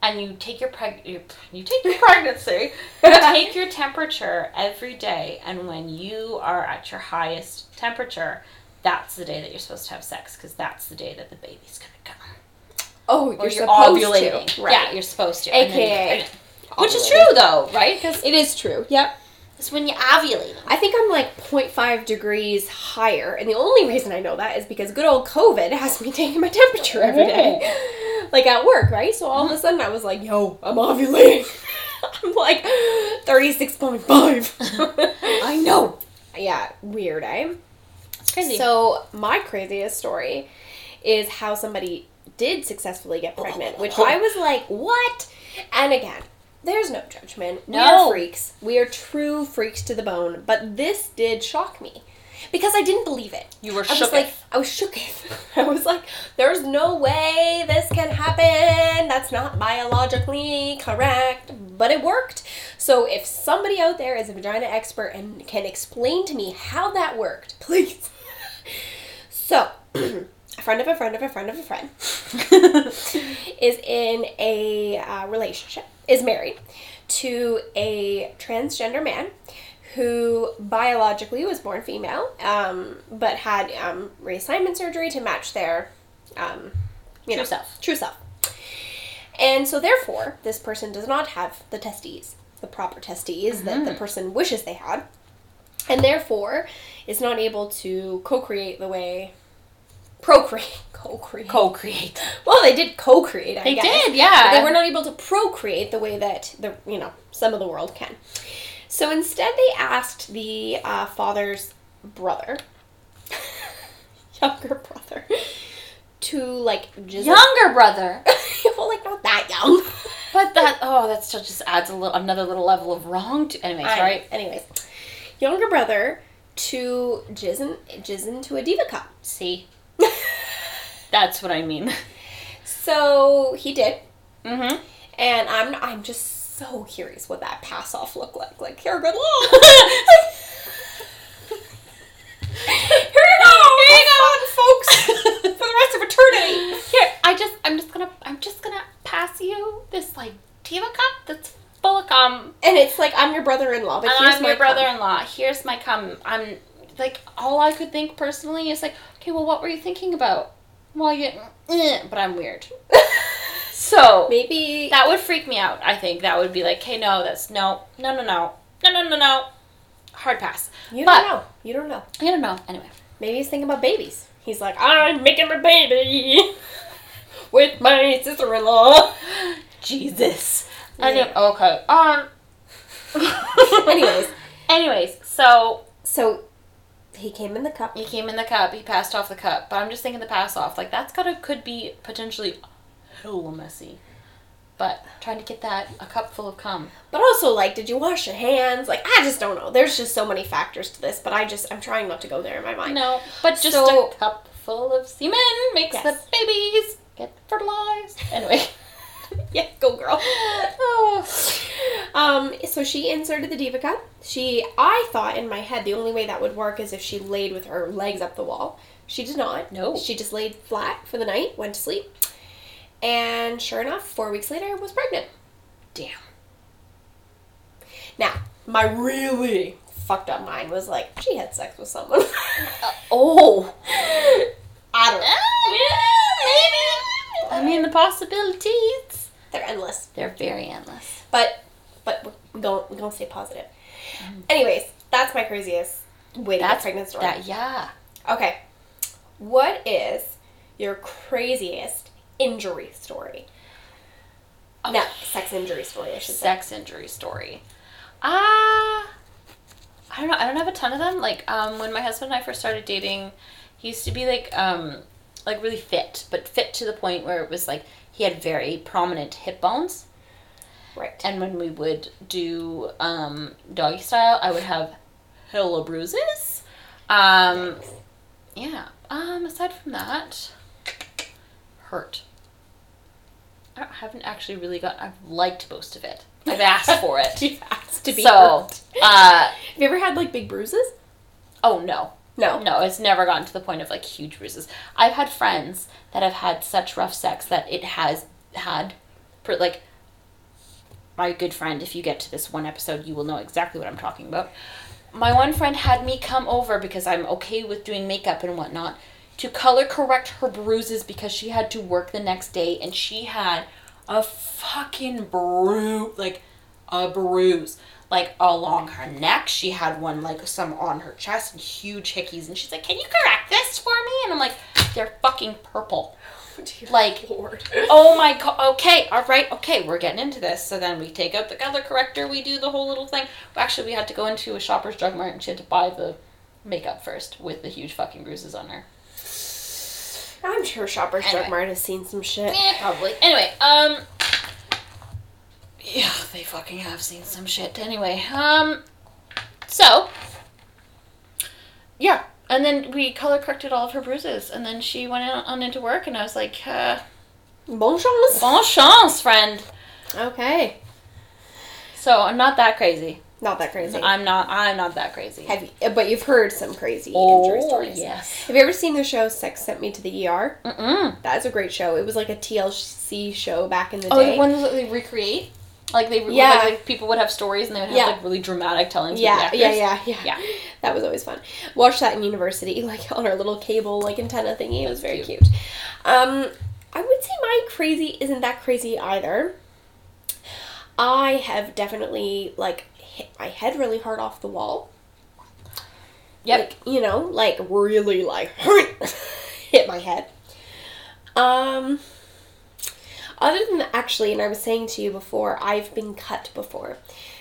Speaker 2: and you take your preg you, you take your pregnancy, you take your temperature every day, and when you are at your highest temperature, that's the day that you're supposed to have sex because that's the day that the baby's gonna come.
Speaker 3: oh, you're,
Speaker 2: you're,
Speaker 3: supposed
Speaker 2: ovulating.
Speaker 3: to. Right.
Speaker 2: Yeah, you're supposed to. and you get
Speaker 3: AKA.
Speaker 2: Which is true though, right? Because
Speaker 3: It is true. Yep.
Speaker 2: It's when you're ovulating.
Speaker 3: I think I'm like 0.5 degrees higher, and the only reason I know that is because good old COVID has me taking my temperature every day, like at work, right? So all of a sudden I was like, "Yo, I'm ovulating." I'm like 36.5.
Speaker 2: I know.
Speaker 3: yeah, weird, eh?
Speaker 2: It's crazy.
Speaker 3: So my craziest story is how somebody did successfully get pregnant, which I was like, "What?" And again, there's no judgment.
Speaker 2: No.
Speaker 3: We are freaks. We are true freaks to the bone. But this did shock me because I didn't believe it.
Speaker 2: you were
Speaker 3: I was like, I was shook. I was like, there's no way this can happen. That's not biologically correct. But it worked. So if somebody out there is a vagina expert and can explain to me how that worked, please. So, a friend of a friend of a friend of a friend is in a uh, relationship, is married to a transgender man who biologically was born female, um, but had um, reassignment surgery to match their um, you
Speaker 2: True
Speaker 3: know,
Speaker 2: self.
Speaker 3: True self. And so, therefore, this person does not have the testes, the proper testes that the person wishes they had, and therefore is not able to co create the way procreate. Co-create.
Speaker 2: Co-create.
Speaker 3: well, they did co-create. I
Speaker 2: They
Speaker 3: guess.
Speaker 2: did, yeah.
Speaker 3: But they were not able to procreate the way that the you know some of the world can. So instead, they asked the uh, father's brother, younger brother, to like just
Speaker 2: Younger brother.
Speaker 3: well, like not that young.
Speaker 2: But that oh, that still just adds a little another little level of wrong to anyways,
Speaker 3: I-
Speaker 2: right?
Speaker 3: Anyways, younger brother to jizz, in, jizz into a diva cup.
Speaker 2: See. That's what I mean.
Speaker 3: So he did,
Speaker 2: Mm-hmm.
Speaker 3: and I'm I'm just so curious what that pass off looked like. Like here, good luck. Here you go. Here you go, folks, for the rest of eternity.
Speaker 2: Here, I just I'm just gonna I'm just gonna pass you this like diva cup that's full of cum.
Speaker 3: And it's like I'm your brother-in-law, but
Speaker 2: And
Speaker 3: here's
Speaker 2: I'm
Speaker 3: my
Speaker 2: your brother-in-law. Here's my cum. I'm like all I could think personally is like, okay, well, what were you thinking about? Well, you, eh, but I'm weird. So
Speaker 3: Maybe
Speaker 2: that would freak me out. I think that would be like, hey, no, that's no, no, no, no, no, no, no, no, hard pass.
Speaker 3: you
Speaker 2: but-
Speaker 3: don't know. You don't know.
Speaker 2: I don't know. Anyway,
Speaker 3: Maybe he's thinking about babies. He's like, I'm making a baby with my sister-in-law.
Speaker 2: Jesus. I
Speaker 3: Yeah.
Speaker 2: didn't. Okay. Um.
Speaker 3: Anyways,
Speaker 2: Anyways, so
Speaker 3: so he came in the cup.
Speaker 2: he came in the cup. He passed off the cup. But I'm just thinking the pass off. Like that's gotta could be potentially hella messy. But trying to get that a cup full of cum.
Speaker 3: But also, like, did you wash your hands? Like, I just don't know. There's just so many factors to this, but I just, I'm trying not to go there in my mind.
Speaker 2: No, but just
Speaker 3: So-
Speaker 2: a cup full of semen makes
Speaker 3: Yes.
Speaker 2: the babies get fertilized. Anyway.
Speaker 3: Yeah, go girl.
Speaker 2: oh.
Speaker 3: Um, so she inserted the diva cup. She, I thought in my head the only way that would work is if she laid with her legs up the wall. She did not.
Speaker 2: No.
Speaker 3: She just laid flat for the night, went to sleep, and sure enough, four weeks later, was pregnant.
Speaker 2: Damn.
Speaker 3: Now, my really fucked up mind was like, she had sex with someone.
Speaker 2: Oh.
Speaker 3: I don't know. Maybe.
Speaker 2: I mean, the possibilities.
Speaker 3: They're endless.
Speaker 2: They're very endless.
Speaker 3: But but we're going we're gonna stay positive. Anyways, that's my craziest way to get pregnant story.
Speaker 2: That, yeah.
Speaker 3: Okay. What is your craziest injury story?
Speaker 2: Oh.
Speaker 3: No, sex injury story, I should say.
Speaker 2: Sex injury story. Ah. I don't know. I don't have a ton of them. Like, um, when my husband and I first started dating, he used to be like, um, like really fit, but fit to the point where it was like he had very prominent hip bones.
Speaker 3: Right.
Speaker 2: And when we would do um, doggy style, I would have hella bruises. Um, yeah. Um, aside from that, hurt. I haven't actually really got. I've liked most of it. I've asked for it.
Speaker 3: You've asked to be
Speaker 2: so,
Speaker 3: hurt.
Speaker 2: uh,
Speaker 3: Have you ever had like big bruises?
Speaker 2: oh no,
Speaker 3: No.
Speaker 2: no, it's never gotten to the point of like huge bruises. I've had friends that have had such rough sex that it has had, like, my good friend. If you get to this one episode, you will know exactly what I'm talking about. My one friend had me come over because I'm okay with doing makeup and whatnot to color correct her bruises because she had to work the next day and she had a fucking bruise, like a bruise, like along her neck. She had one like some on her chest and huge hickeys. And she's like, "Can you correct this for me?" And I'm like, "They're fucking purple." Like,
Speaker 3: Lord.
Speaker 2: oh my god. Okay, all right, okay, we're getting into this. So then we take out the color corrector. We do the whole little thing. Actually, we had to go into a Shoppers Drug Mart and she had to buy the makeup first with the huge fucking bruises on her.
Speaker 3: I'm sure Shoppers
Speaker 2: Anyway.
Speaker 3: Drug Mart has seen some shit.
Speaker 2: Yeah, probably. Anyway, um. Yeah, they fucking have seen some shit. Anyway, um. So. Yeah, and then we color corrected all of her bruises, and then she went on, on into work, and I was like, uh,
Speaker 3: Bon chance.
Speaker 2: bon chance, friend.
Speaker 3: Okay.
Speaker 2: So I'm not that crazy.
Speaker 3: Not that crazy.
Speaker 2: I'm not. I'm not that crazy.
Speaker 3: Have you, uh, but you've heard some crazy
Speaker 2: oh
Speaker 3: injury stories.
Speaker 2: yes.
Speaker 3: Have you ever seen the show Sex Sent Me to the ER?
Speaker 2: Mm-mm.
Speaker 3: That's a great show. It was like a TLC show back in the
Speaker 2: Oh,
Speaker 3: day.
Speaker 2: Oh, the ones that they recreate. Like they,
Speaker 3: Yeah.
Speaker 2: like, like people would have stories and they would have
Speaker 3: Yeah.
Speaker 2: like really dramatic tellings.
Speaker 3: yeah, yeah, yeah, yeah,
Speaker 2: Yeah.
Speaker 3: That was always fun. Watched that in university, like on our little cable like antenna thingy. It was very
Speaker 2: Cute.
Speaker 3: cute. Um, I would say my crazy isn't that crazy either. I have definitely like hit my head really hard off the wall.
Speaker 2: Yep.
Speaker 3: Like, you know, like really like hit my head. Um, other than that, actually, and I was saying to you before, I've been cut before.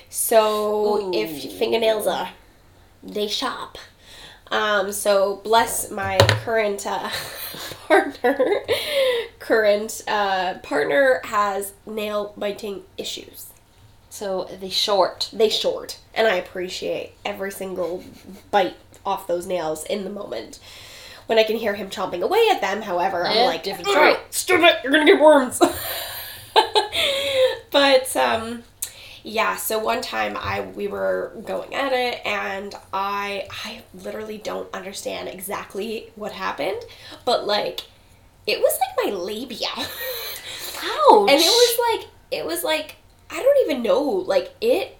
Speaker 3: So if fingernails are, they sharp. Um, so bless my current uh, partner. current uh, partner has nail biting issues.
Speaker 2: So they short.
Speaker 3: They short, and I appreciate every single bite off those nails in the moment. When I can hear him chomping away at them, however, I'm
Speaker 2: Yeah,
Speaker 3: like,
Speaker 2: different story."
Speaker 3: Stop it! You're gonna get worms. but um, yeah. So one time I we were going at it, and I I literally don't understand exactly what happened, but like it was like my labia.
Speaker 2: Ouch.
Speaker 3: and it was like it was like I don't even know like it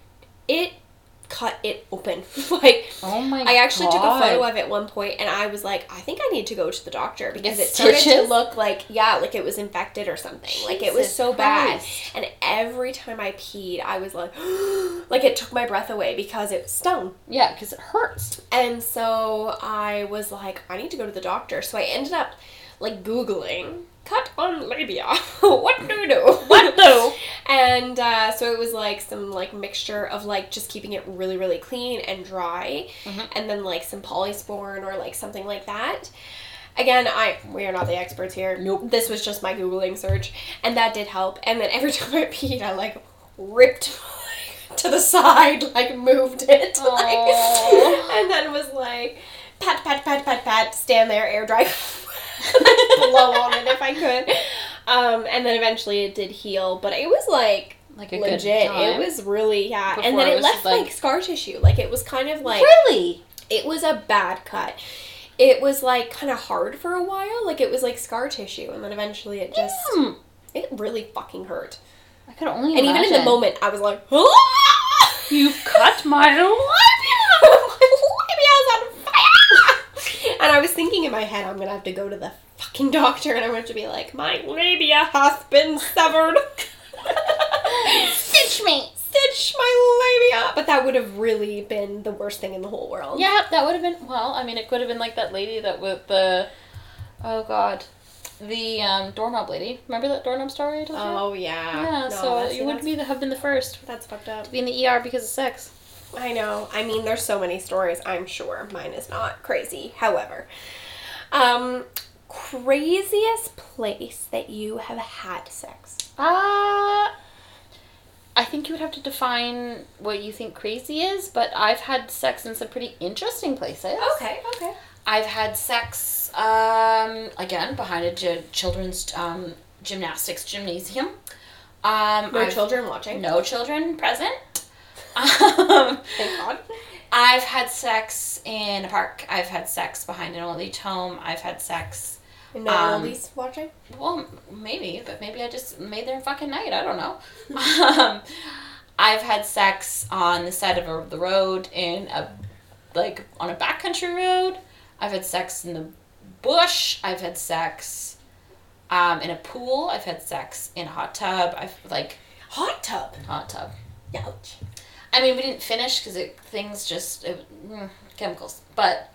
Speaker 3: it cut it open. Like
Speaker 2: Oh my
Speaker 3: I actually took a photo of it at one point and I was like I think I need to go to the doctor because it started to look like yeah like it was infected or something. Like it was
Speaker 2: Jesus
Speaker 3: so bad. And every time I peed I was like like it took my breath away because it stung.
Speaker 2: Yeah, because it hurts.
Speaker 3: and so I was like, I need to go to the doctor. So I ended up like Googling cut on labia. what do you do?
Speaker 2: What do?
Speaker 3: And uh, so it was like some like mixture of like just keeping it really, really clean and dry,
Speaker 2: Mhm.
Speaker 3: and then like some polysporin or like something like that. Again, I we are not the experts here.
Speaker 2: Nope.
Speaker 3: This was just my googling search, and that did help. And then every time I peed, I like ripped to the side, like moved it, like, and then was like pat pat pat pat pat, stand there, air dry, blow on it if I could. Um, and then eventually it did heal, but it was like
Speaker 2: Like
Speaker 3: legit. It was really yeah, and then
Speaker 2: it
Speaker 3: it left
Speaker 2: like-
Speaker 3: like, scar tissue. Like it was kind of like
Speaker 2: really.
Speaker 3: it was a bad cut. It was like kind of hard for a while. Like it was like scar tissue, and then eventually it just
Speaker 2: Hmm.
Speaker 3: it really fucking hurt.
Speaker 2: I could only
Speaker 3: And even in the moment, I was like, ah!
Speaker 2: You've cut my
Speaker 3: labia! my labia's on fire! And I was thinking in my head, I'm gonna have to go to the fucking doctor, and I'm going to be like, my labia has been severed.
Speaker 2: Stitch me.
Speaker 3: Stitch my labia! But that would have really been the worst thing in the whole world.
Speaker 2: Yeah, that would have been. Well, I mean, it could have been like that lady that with the. Oh God, the um, doorknob lady. Remember that doorknob story I told you?
Speaker 3: Oh yeah.
Speaker 2: yeah.
Speaker 3: No,
Speaker 2: so you would be the, have been the first
Speaker 3: That's fucked up.
Speaker 2: to be in the ER because of sex.
Speaker 3: I know. I mean, there's so many stories. I'm sure mine is not crazy. However, um, craziest place that you have had sex.
Speaker 2: Uh I think you would have to define what you think crazy is, but I've had sex in some pretty interesting places.
Speaker 3: Okay. Okay.
Speaker 2: I've had sex um, again behind a gy- children's um, gymnastics gymnasium. Um,
Speaker 3: No
Speaker 2: I've-
Speaker 3: children watching.
Speaker 2: No children present. Um,
Speaker 3: Thank God.
Speaker 2: I've had sex in a park. I've had sex behind an old age home. I've had sex.
Speaker 3: No
Speaker 2: Um,
Speaker 3: oldies watching.
Speaker 2: Well, maybe, but maybe I just made their fucking night. I don't know. um, I've had sex on the side of a, the road in a like on a backcountry road. I've had sex in the bush. I've had sex um, in a pool. I've had sex in a hot tub. I've like
Speaker 3: Hot tub.
Speaker 2: hot tub.
Speaker 3: Ouch.
Speaker 2: I mean, we didn't finish because it things just it, mm, chemicals. But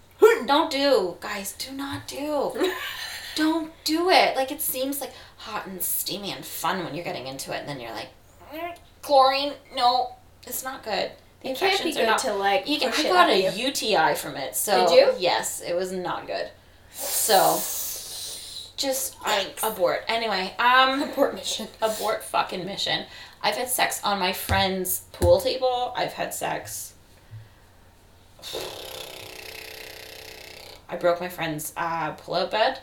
Speaker 2: don't do, guys. Do not do. don't do it. Like it seems like hot and steamy and fun when you're getting into it, and then you're like, "Mm, chlorine. No, it's not good. The
Speaker 3: It can't be good
Speaker 2: not.
Speaker 3: to like.
Speaker 2: You can, I got a
Speaker 3: you.
Speaker 2: UTI from it. So
Speaker 3: Did you?
Speaker 2: Yes, it was not good. So just I, abort. Anyway, um,
Speaker 3: Abort mission.
Speaker 2: abort fucking mission. I've had sex on my friend's pool table. I've had sex. I broke my friend's uh, pull-out bed,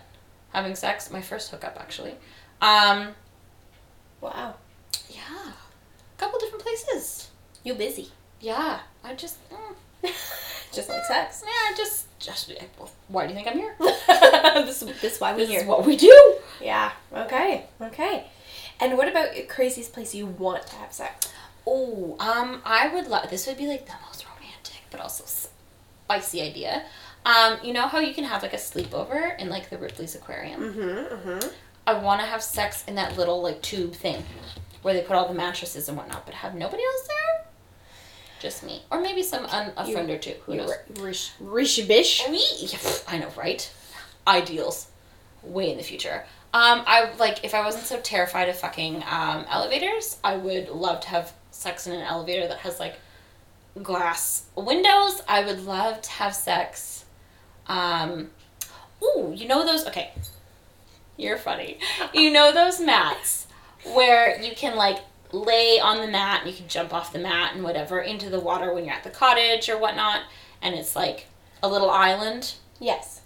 Speaker 2: having sex. My first hookup, actually. Um,
Speaker 3: Wow.
Speaker 2: yeah, a couple different places.
Speaker 3: You busy.
Speaker 2: Yeah, I just, mm,
Speaker 3: Just like sex.
Speaker 2: yeah, just, just. Why do you think I'm here?
Speaker 3: this, this is why we here?
Speaker 2: This
Speaker 3: here.
Speaker 2: is what we do.
Speaker 3: Yeah. Okay. Okay. And what about your craziest place you want to have sex?
Speaker 2: Oh, um, I would love. This would be like the most romantic, but also spicy idea. Um, you know how you can have like a sleepover in like the Ripley's Aquarium.
Speaker 3: Mm-hmm. Mm-hmm.
Speaker 2: I want to have sex in that little like tube thing, where they put all the mattresses and whatnot, but have nobody else there. Just me, or maybe some un- a
Speaker 3: You-
Speaker 2: friend or two. Who knows?
Speaker 3: Rish, rish bish.
Speaker 2: We, I know, right? ideals way in the future. Um, I like if I wasn't so terrified of fucking um, elevators, I would love to have sex in an elevator that has like glass windows. I would love to have sex. Um, ooh, you know those? Okay, you're funny. You know those mats where you can like lay on the mat and you can jump off the mat and whatever into the water when you're at the cottage or whatnot, and it's like a little island
Speaker 3: Yes.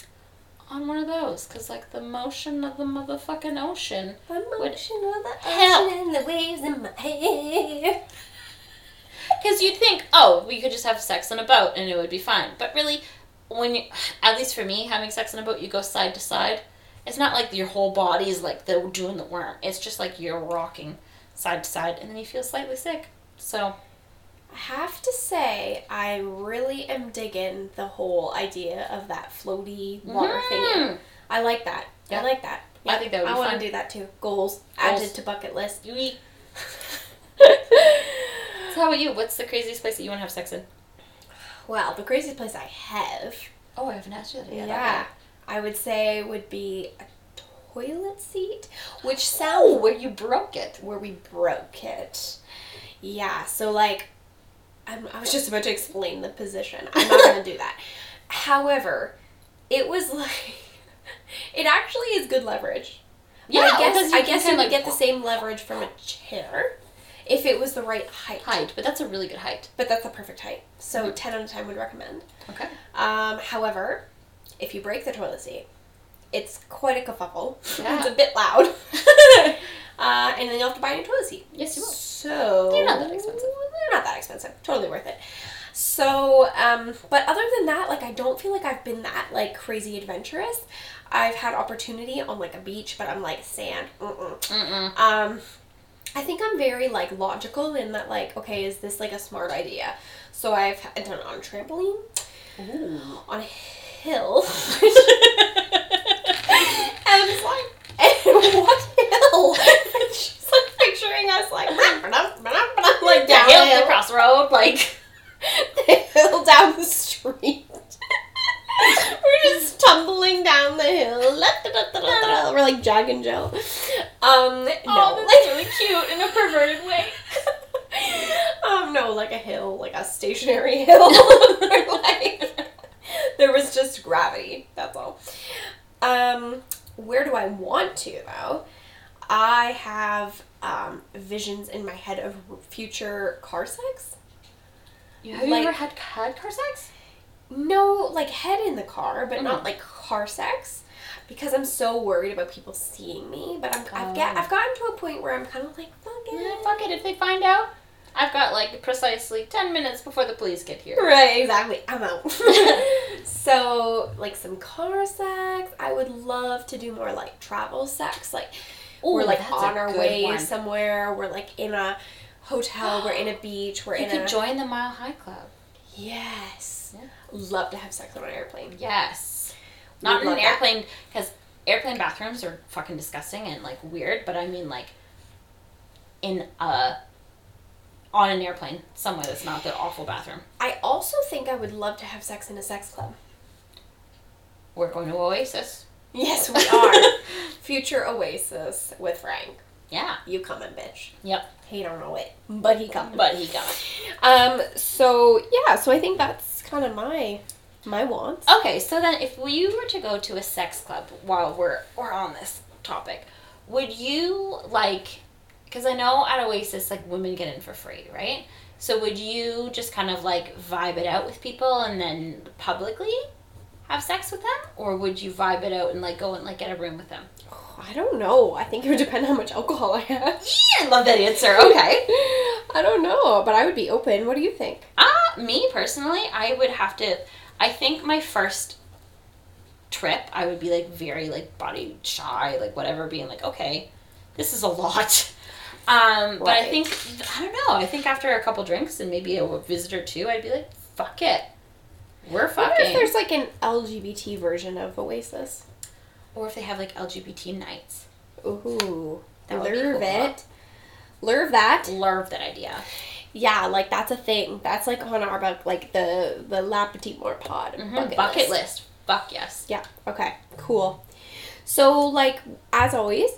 Speaker 2: On one of those because like the motion of the motherfucking ocean
Speaker 3: The motion of the
Speaker 2: Help.
Speaker 3: ocean and the waves in my hair.
Speaker 2: because you'd think oh we could just have sex on a boat and it would be fine but really when you at least for me having sex on a boat you go side to side it's not like your whole body is like the doing the worm it's just like you're rocking side to side and then you feel slightly sick so
Speaker 3: have to say, I really am digging the whole idea of that floaty water
Speaker 2: Mhm.
Speaker 3: thing. I like that.
Speaker 2: Yeah.
Speaker 3: I like that.
Speaker 2: I think that would be
Speaker 3: I want to do that too. Goals.
Speaker 2: Goals.
Speaker 3: Added to bucket list.
Speaker 2: so how about you what's the craziest place that you want to have sex in
Speaker 3: well, the craziest place I have,
Speaker 2: oh i haven't asked you that yet.
Speaker 3: yeah, I would say would be a toilet seat, which
Speaker 2: oh where you broke it
Speaker 3: where we broke it. Yeah, so like, I'm, I was just about to explain the position. I'm not gonna do that. However, it was like, it actually is good leverage.
Speaker 2: Yeah
Speaker 3: I guess
Speaker 2: you
Speaker 3: I guess you would get the same leverage from a chair if it was the right height.
Speaker 2: height but that's a really good height
Speaker 3: But that's the perfect height. So
Speaker 2: Mhm.
Speaker 3: ten out of ten would recommend.
Speaker 2: okay
Speaker 3: Um, however, if you break the toilet seat, it's quite a kerfuffle.
Speaker 2: Yeah.
Speaker 3: it's a bit loud. uh, and then you'll have to buy a new toilet seat.
Speaker 2: yes you will
Speaker 3: So
Speaker 2: They're not that expensive.
Speaker 3: They're not that expensive. Totally worth it. So, um, but other than that, like I don't feel like I've been that like crazy adventurous. I've had opportunity on like a beach, but I'm like sand. Mm-mm.
Speaker 2: Mm-mm.
Speaker 3: Um, I think I'm very like logical in that like okay, is this like a smart idea? So I've done it on a trampoline,
Speaker 2: Ooh.
Speaker 3: on a hill. and it's like, and what hill? And she's like picturing us like, like down
Speaker 2: the
Speaker 3: hill,
Speaker 2: crossroad, like
Speaker 3: the hill down the street. We're just tumbling down the hill. We're like Jack and Jill. Um, no,
Speaker 2: oh, that's really cute in a perverted way.
Speaker 3: um, no, like a hill, like a stationary hill. like, there was just gravity. That's all. Um, where do I want to though? I have um, visions in my head of future car sex.
Speaker 2: You, have
Speaker 3: Like-
Speaker 2: you ever had had car sex?
Speaker 3: No, like head in the car, but not
Speaker 2: Mhm.
Speaker 3: like car sex, because I'm so worried about people seeing me. But I'm, I've get,
Speaker 2: Oh.
Speaker 3: I've gotten to a point where I'm kind of like, fuck it.
Speaker 2: Yeah, fuck it. If they find out, I've got like precisely ten minutes before the police get here.
Speaker 3: Right, exactly. I'm out. so, like some car sex. I would love to do more like travel sex. Like we're like on our way
Speaker 2: one.
Speaker 3: somewhere. We're like in a hotel. we're in a beach. We're
Speaker 2: You
Speaker 3: in You
Speaker 2: could
Speaker 3: a
Speaker 2: join the Mile High Club.
Speaker 3: yes.
Speaker 2: Yeah.
Speaker 3: Love to have sex on an airplane.
Speaker 2: Yes. Not in an airplane, because airplane bathrooms are fucking disgusting and like weird. But I mean like in a on an airplane somewhere that's not the awful bathroom.
Speaker 3: I also think I would love to have sex in a sex club.
Speaker 2: We're going to Oasis.
Speaker 3: Yes, we are. Future Oasis with Frank.
Speaker 2: Yeah.
Speaker 3: You coming, bitch.
Speaker 2: Yep.
Speaker 3: He don't know it, but he coming.
Speaker 2: But he it.
Speaker 3: Um. So yeah. So I think that's kind of my my wants.
Speaker 2: Okay, so then if we were to go to a sex club while we're we're on this topic, would you like because I know at Oasis like women get in for free, right? So would you just kind of like vibe it out with people and then publicly have sex with them or would you vibe it out and like go and like get a room with them?
Speaker 3: I don't know. I think it would depend on how much alcohol I have.
Speaker 2: Yeah, I love that answer. Okay.
Speaker 3: I don't know, but I would be open. What do you think?
Speaker 2: Uh, me personally, I would have to. I think my first trip, I would be like very like body shy, like whatever, being like, okay, this is a lot. Um, but I think I don't know. I think after a couple drinks and maybe a visit or two, I'd be like, fuck it, we're
Speaker 3: I wonder if there's like an LGBT version of Oasis.
Speaker 2: Or if they have like LGBT nights,
Speaker 3: Ooh,
Speaker 2: That would be
Speaker 3: love
Speaker 2: cool.
Speaker 3: it. Love that.
Speaker 2: love that idea.
Speaker 3: Yeah, like that's a thing. That's like on our buck, like the the La Petite Mort pod
Speaker 2: Mhm,
Speaker 3: bucket,
Speaker 2: Bucket,
Speaker 3: list.
Speaker 2: list. fuck yes.
Speaker 3: Yeah. Okay. Cool. So, like as always,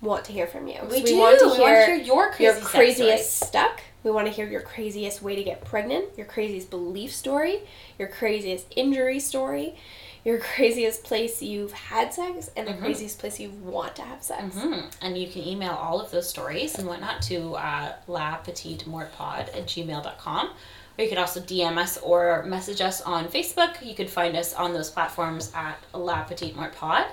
Speaker 3: want to hear from you.
Speaker 2: We
Speaker 3: So
Speaker 2: do.
Speaker 3: want to
Speaker 2: we
Speaker 3: hear,
Speaker 2: want to hear your crazy
Speaker 3: your craziest
Speaker 2: stories.
Speaker 3: stuck. We want to hear your craziest way to get pregnant, your craziest belief story, your craziest injury story, your craziest place you've had sex, and the
Speaker 2: Mhm.
Speaker 3: craziest place you want to have sex.
Speaker 2: hmm And you can email all of those stories and whatnot to uh, la petite mortpod at gmail.com. Or you could also DM us or message us on Facebook. You could find us on those platforms at La Petite Mort Pod.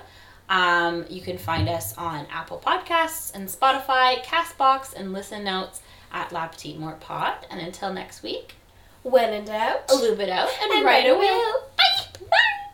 Speaker 2: Um, you can find us on Apple Podcasts and Spotify, Castbox, and Listen Notes at La Petite Mort Pod. And until next week,
Speaker 3: when in doubt,
Speaker 2: a lube it out and,
Speaker 3: and
Speaker 2: right away.
Speaker 3: Bye! Bye!